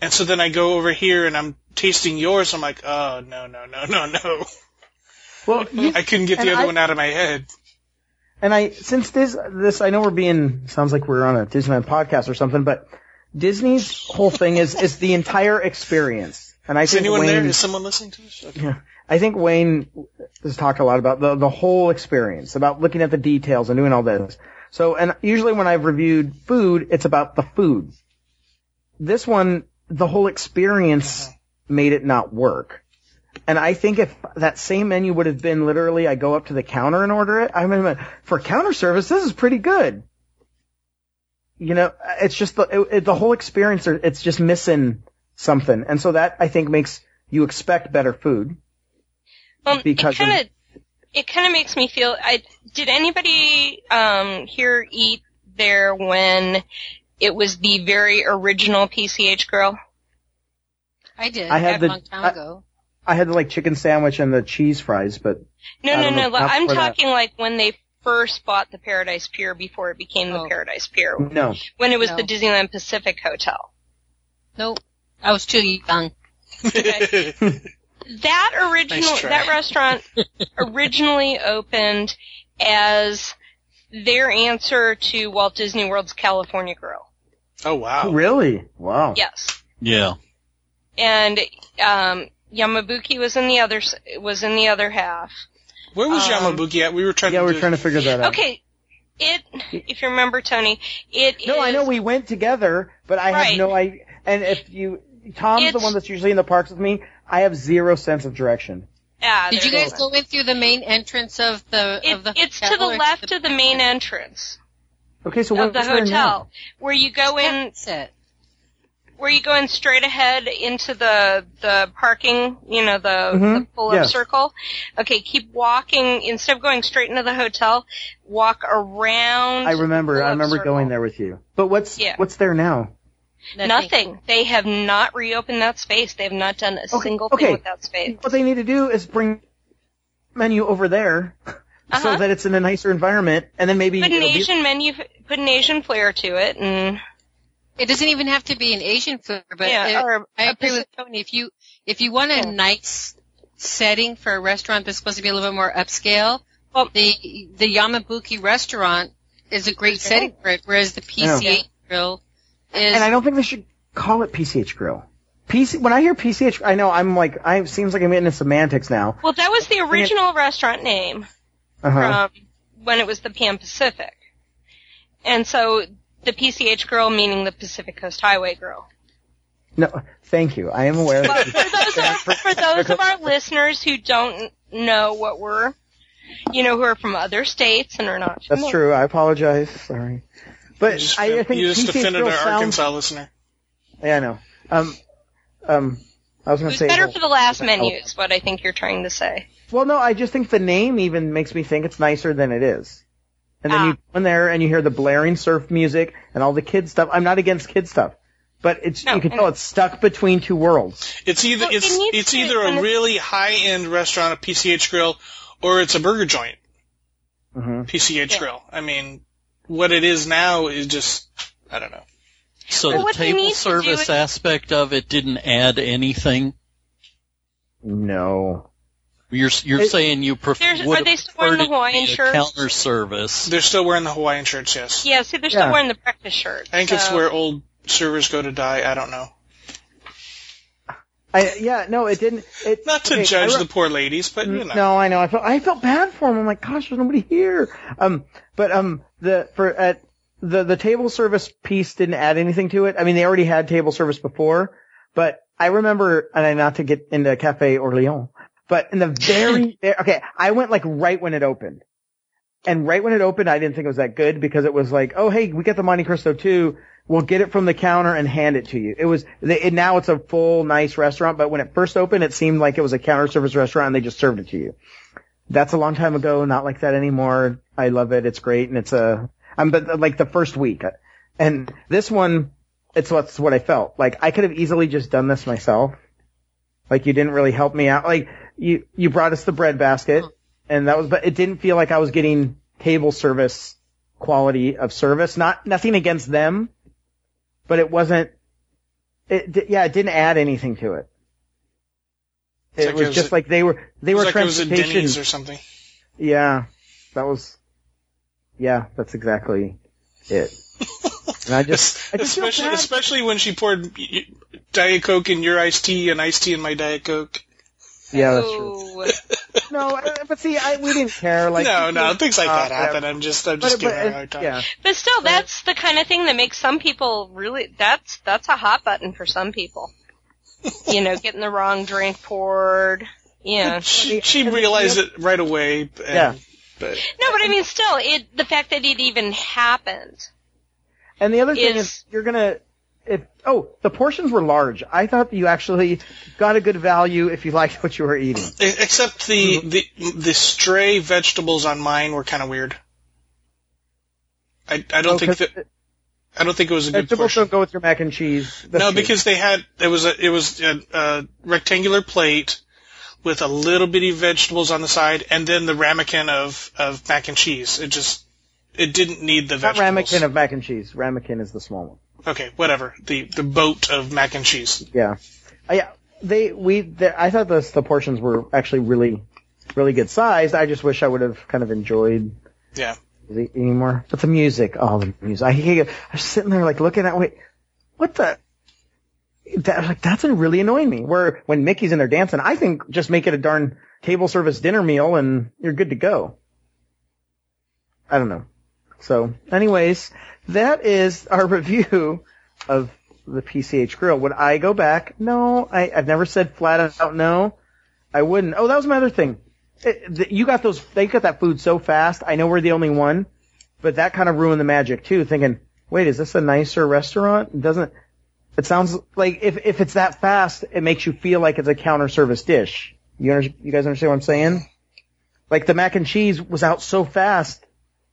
And so then I go over here and I'm tasting yours. I'm like, oh no no no no no! Well, you, I couldn't get the other I- one out of my head. And I since this this I know we're being sounds like we're on a Disneyland podcast or something, but Disney's whole thing is is the entire experience. And I Is think anyone Wayne, there? Is someone listening to this? Okay. Yeah. I think Wayne has talked a lot about the, the whole experience, about looking at the details and doing all this. So, and usually when I've reviewed food, it's about the food. This one, the whole experience uh-huh. made it not work. And I think if that same menu would have been literally, I go up to the counter and order it, I mean, for counter service, this is pretty good. You know, it's just the, it, it- the whole experience, it's just missing something. And so that I think makes you expect better food. Well, Because it kind of it kind of makes me feel. I did anybody um, here eat there when it was the very original PCH grill? I did. I had a the- long time I- ago. I had the like chicken sandwich and the cheese fries, but No, I no, don't no. know, but I'm for that. talking like when they first bought the Paradise Pier before it became the Oh. Paradise Pier. no. When it was No. the Disneyland Pacific Hotel. Nope. I was too young. That original Nice that restaurant originally opened as their answer to Walt Disney World's California Grill. oh wow! Really? Wow. Yes. Yeah. And um Yamabuki was in the other was in the other half. Where was Um, Yamabuki at? We were trying Yeah, to. we're do- trying to figure that out. Okay. It if you remember Tony, it No, I know we went together, but I Right. have no idea. And if you, Tom's the one that's usually in the parks with me. I have zero sense of direction. Yeah, Did you guys go in through the main entrance of the It, of the it's to the or left of the main entrance Okay, so of the what's there now? hotel, where you go in, That's it. Where you go in straight ahead into the the parking, you know, the, Mhm, the pull up yeah. circle. Okay, keep walking instead of going straight into the hotel. Walk around. I remember. the I remember circle. going there with you. But what's Yeah. what's there now? Nothing. They have not reopened that space. They have not done a Okay, single okay. thing with that space. What they need to do is bring menu over there, so Uh-huh. that it's in a nicer environment, and then maybe Put an it'll be- Asian menu, put an Asian flair to it, and It doesn't even have to be an Asian food, but yeah, it- or I a agree with Tony. If you if you want a Yeah. nice setting for a restaurant that's supposed to be a little bit more upscale, Well- the the Yamabuki restaurant is a great setting for it. Whereas the PCH grill is And I don't think they should call it PCH Grill. PC when I hear PCH, I know I'm like I seems like I'm getting into semantics now. Well, that was the original restaurant name Uh-huh. from when it was the Pan Pacific, and so the PCH girl, meaning the Pacific Coast Highway girl. no, thank you. I am aware. But That for those of, for those of our listeners who don't know what we're, you know, who are from other states and are not. That's familiar- true. I apologize. Sorry. But just, I, I think you just PCH offended Grill our sounds. Arkansas listener. Yeah, I know. Um, um, I was It going to was say. better well- for the last menu, is what I think you're trying to say. Well, no, I just think the name even makes me think it's nicer than it is. And then Ah. you go in there and you hear the blaring surf music and all the kid stuff. I'm not against kid stuff, but it's No, you can tell know. it's stuck between two worlds. It's either Well, it's needs it's either a really high end restaurant, a PCH grill, or it's a burger joint, hmm PCH Yeah. grill. I mean, what it is now is just I don't know. So Well, the table need to do service is- aspect of it didn't add anything. No. You're you're It- saying you prefer There's- would are they still wearing the Hawaiian shirts? counter service. They're still wearing the Hawaiian shirts, yes. Yeah, see, they're still Yeah. wearing the breakfast shirt. I think it's where old servers go to die. I don't know. I yeah no it didn't. It, Not to okay, judge re- the poor ladies, but you know. No, I know. I felt I felt bad for them. I'm like, gosh, there's nobody here. Um, but um, the for at the the table service piece didn't add anything to it. I mean, they already had table service before, but I remember, and I not to get into Cafe Orleans, but in the very okay, I went like right when it opened, and right when it opened, I didn't think it was that good because it was like, oh hey, we got the Monte Cristo too. We'll get it from the counter and hand it to you. It was they, it, now it's a full nice restaurant, but when it first opened, it seemed like it was a counter service restaurant and they just served it to you. That's a long time ago, not like that anymore. I love it. It's great and it's a I'm but like the first week. And this one it's what's what I felt. Like I could have easily just done this myself. Like you didn't really help me out. Like you you brought us the bread basket mm-hmm. and that was but it didn't feel like I was getting table service quality of service. Not nothing against them, but it wasn't. It yeah, it didn't add anything to it. It like was it was just a- like they were they were like it was at transportation. Or something. Yeah, that was. Yeah, that's exactly it. And I just, I just especially especially when she poured Diet Coke in your iced tea and iced tea in my Diet Coke. Yeah, that's true. No, but see, I, we didn't care. Like no, no, things like uh, that happen. I'm just I'm just But, giving but, her a hard time. yeah, But still, that's the kind of thing that makes some people really. That's that's a hot button for some people. you know, getting the wrong drink poured. Yeah. She she realized it right away. And, Yeah. But No, but I mean, still, it the fact that it even happened. And the other thing Is- is, you're gonna. If, oh, the portions were large. I thought that you actually got a good value if you liked what you were eating. except the the the stray vegetables on mine were kind of weird. I I don't Oh, think that I don't think it was a good vegetables portion. don't go with your mac and cheese. That's no, true. because they had it was a it was a, a rectangular plate with a little bitty vegetables on the side, and then the ramekin of of mac and cheese. It just it didn't need the not vegetables. ramekin of mac and cheese. Ramekin is the small one. Okay, whatever. The the boat of mac and cheese. Yeah, uh, yeah. They we the, I thought the the portions were actually really really good sized. I just wish I would have kind of enjoyed Yeah. eating more. But the music, oh the music. I, I was sitting there like looking at wait, what the. That, like that's really annoying me. Where when Mickey's in there dancing, I think just make it a darn table service dinner meal and you're good to go. I don't know. So, anyways, that is our review of the PCH grill. Would I go back? No, I, I've never said flat out no. I wouldn't. Oh, that was my other thing. It, the, you got those, they got that food so fast. I know we're the only one, but that kind of ruined the magic too, thinking, wait, is this a nicer restaurant? It doesn't, it sounds like if, if it's that fast, it makes you feel like it's a counter service dish. You under, you guys understand what I'm saying? Like the mac and cheese was out so fast.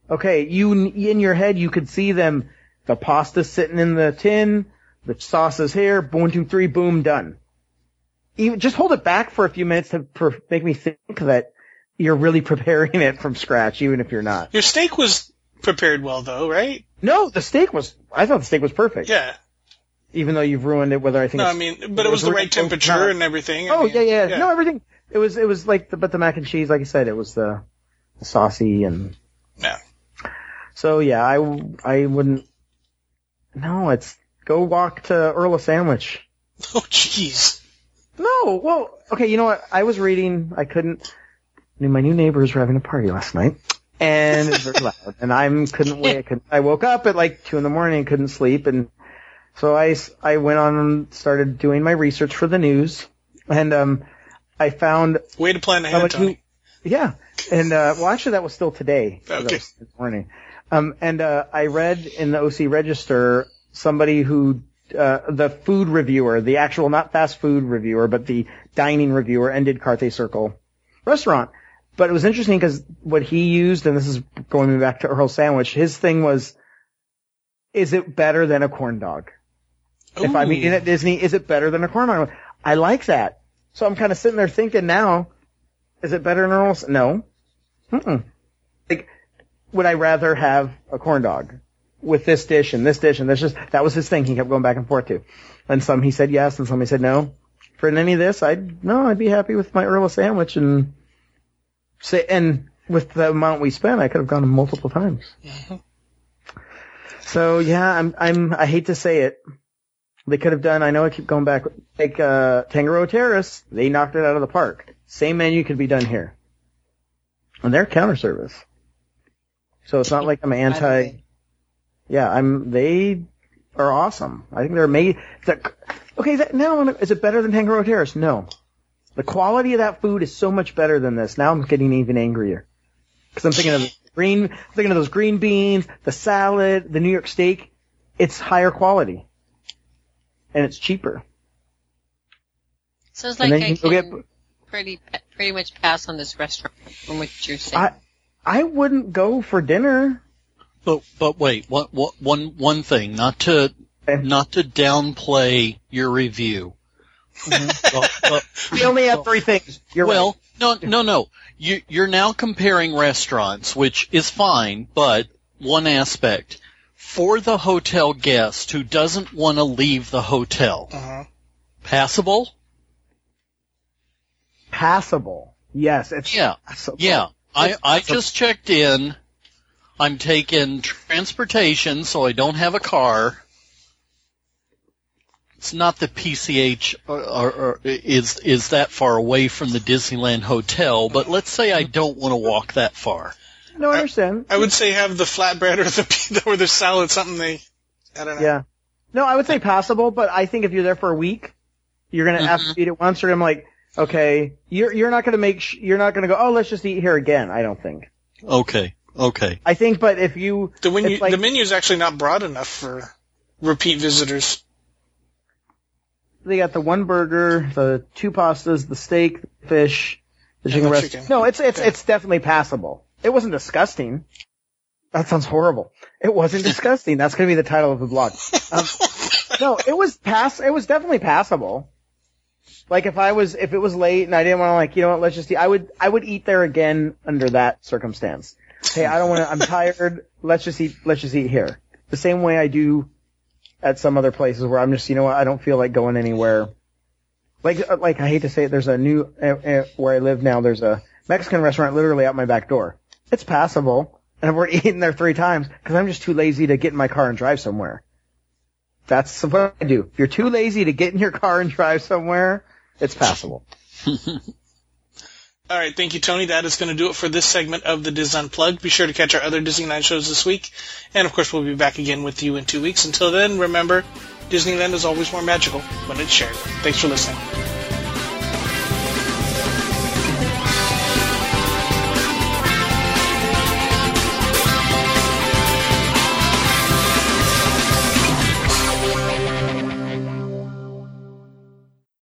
Okay, you, in your head, you could see them, the pasta sitting in the tin, the sauce is here, one, two, three, boom, done. Even, just hold it back for a few minutes to per, make me think that you're really preparing it from scratch, even if you're not. Your steak was prepared well, though, right? No, the steak was, I thought the steak was perfect. Yeah. Even though you've ruined it, whether I think No, I mean, but it was the right temperature and everything. I Oh, mean, yeah, yeah, No, everything, it was, it was like the, but the mac and cheese, like I said, it was the, the saucy and. Yeah. So yeah, I, I wouldn't, no, it's, go walk to Earl of Sandwich. Oh, jeez. No, well, okay, you know what? I was reading, I couldn't, my new neighbors were having a party last night, and it was very loud, and I couldn't wait, I, couldn't, I woke up at like two in the morning and couldn't sleep, and so I, I went on and started doing my research for the news, and, um, I found Way to plan ahead, somebody who, yeah, and, uh, well actually that was still today. Okay. morning. Um, and, uh, I read in the OC Register somebody who uh, the food reviewer, the actual not fast food reviewer, but the dining reviewer, ended Carthay Circle restaurant. But it was interesting because what he used, and this is going back to Earl Sandwich, his thing was, is it better than a corn dog? If I'm Ooh. eating at Disney, is it better than a corn dog? I like that. So I'm kind of sitting there thinking now, is it better than Earl's? No. Mm-mm. Would I rather have a corn dog? with this dish and this dish and this just that was his thing he kept going back and forth to. And some he said yes and some he said no. For any of this, I'd no, I'd be happy with my Earl sandwich and say and with the amount we spent, I could have gone multiple times. So yeah, I'm I'm I hate to say it. They could have done. I know I keep going back. Like uh, Tangaroa Terrace, they knocked it out of the park. Same menu could be done here, and they're counter service. So it's not like I'm anti. Yeah, I'm. They are awesome. I think they're made. The, okay, that, now I'm- is it better than Tangaroa Terrace? No. The quality of that food is so much better than this. Now I'm getting even angrier because I'm thinking of the green, thinking of those green beans, the salad, the New York steak. It's higher quality, and it's cheaper. Sounds And like I you can can get- pretty pretty much pass on this restaurant from what you're saying. I I wouldn't go for dinner. But but wait, one one one one thing, not to not to downplay your review. But- We only have three things. You're well, right. no, no, no. You, you're now comparing restaurants, which is fine, but one aspect. For the hotel guest who doesn't want to leave the hotel, Uh-huh. passable? passable. Yes, it's Yeah, passable. yeah. I, I just checked in. I'm taking transportation, so I don't have a car. It's not the PCH or, or, or is is that far away from the Disneyland hotel, but let's say I don't want to walk that far. No, I understand. I would say have the flatbread or the pizza or the salad, something they, I don't know. Yeah. No, I would say passable, but I think if you're there for a week, you're gonna have to mm-hmm. eat it once, or I'm like, okay, you're you're not gonna make sh- you're not gonna go, oh, let's just eat here again. I don't think. Okay, okay. I think, but if you The menu, like- the menu is actually not broad enough for repeat visitors. they got the one burger, the two pastas, the steak, the fish, the chicken the breast. chicken. No, it's it's Yeah. it's definitely passable. It wasn't disgusting. That sounds horrible. It wasn't disgusting. That's gonna be the title of the blog. Um, no, it was pass. It was definitely passable. Like if I was, if it was late and I didn't want to, like, you know what, let's just eat. I would, I would eat there again under that circumstance. Hey, I don't want to. I'm tired. Let's just eat. Let's just eat here. The same way I do at some other places where I'm just, you know what, I don't feel like going anywhere. Like, uh, like I hate to say it, there's a new uh, uh, where I live now. There's a Mexican restaurant literally out my back door. It's passable, and I've already eaten there three times because I'm just too lazy to get in my car and drive somewhere. That's what I do. If you're too lazy to get in your car and drive somewhere, it's passable. All right, thank you, Tony. That is going to do it for this segment of the Dis Unplugged. Be sure to catch our other Disneyland shows this week, and of course, we'll be back again with you in two weeks. Until then, remember, Disneyland is always more magical when it's shared. Thanks for listening.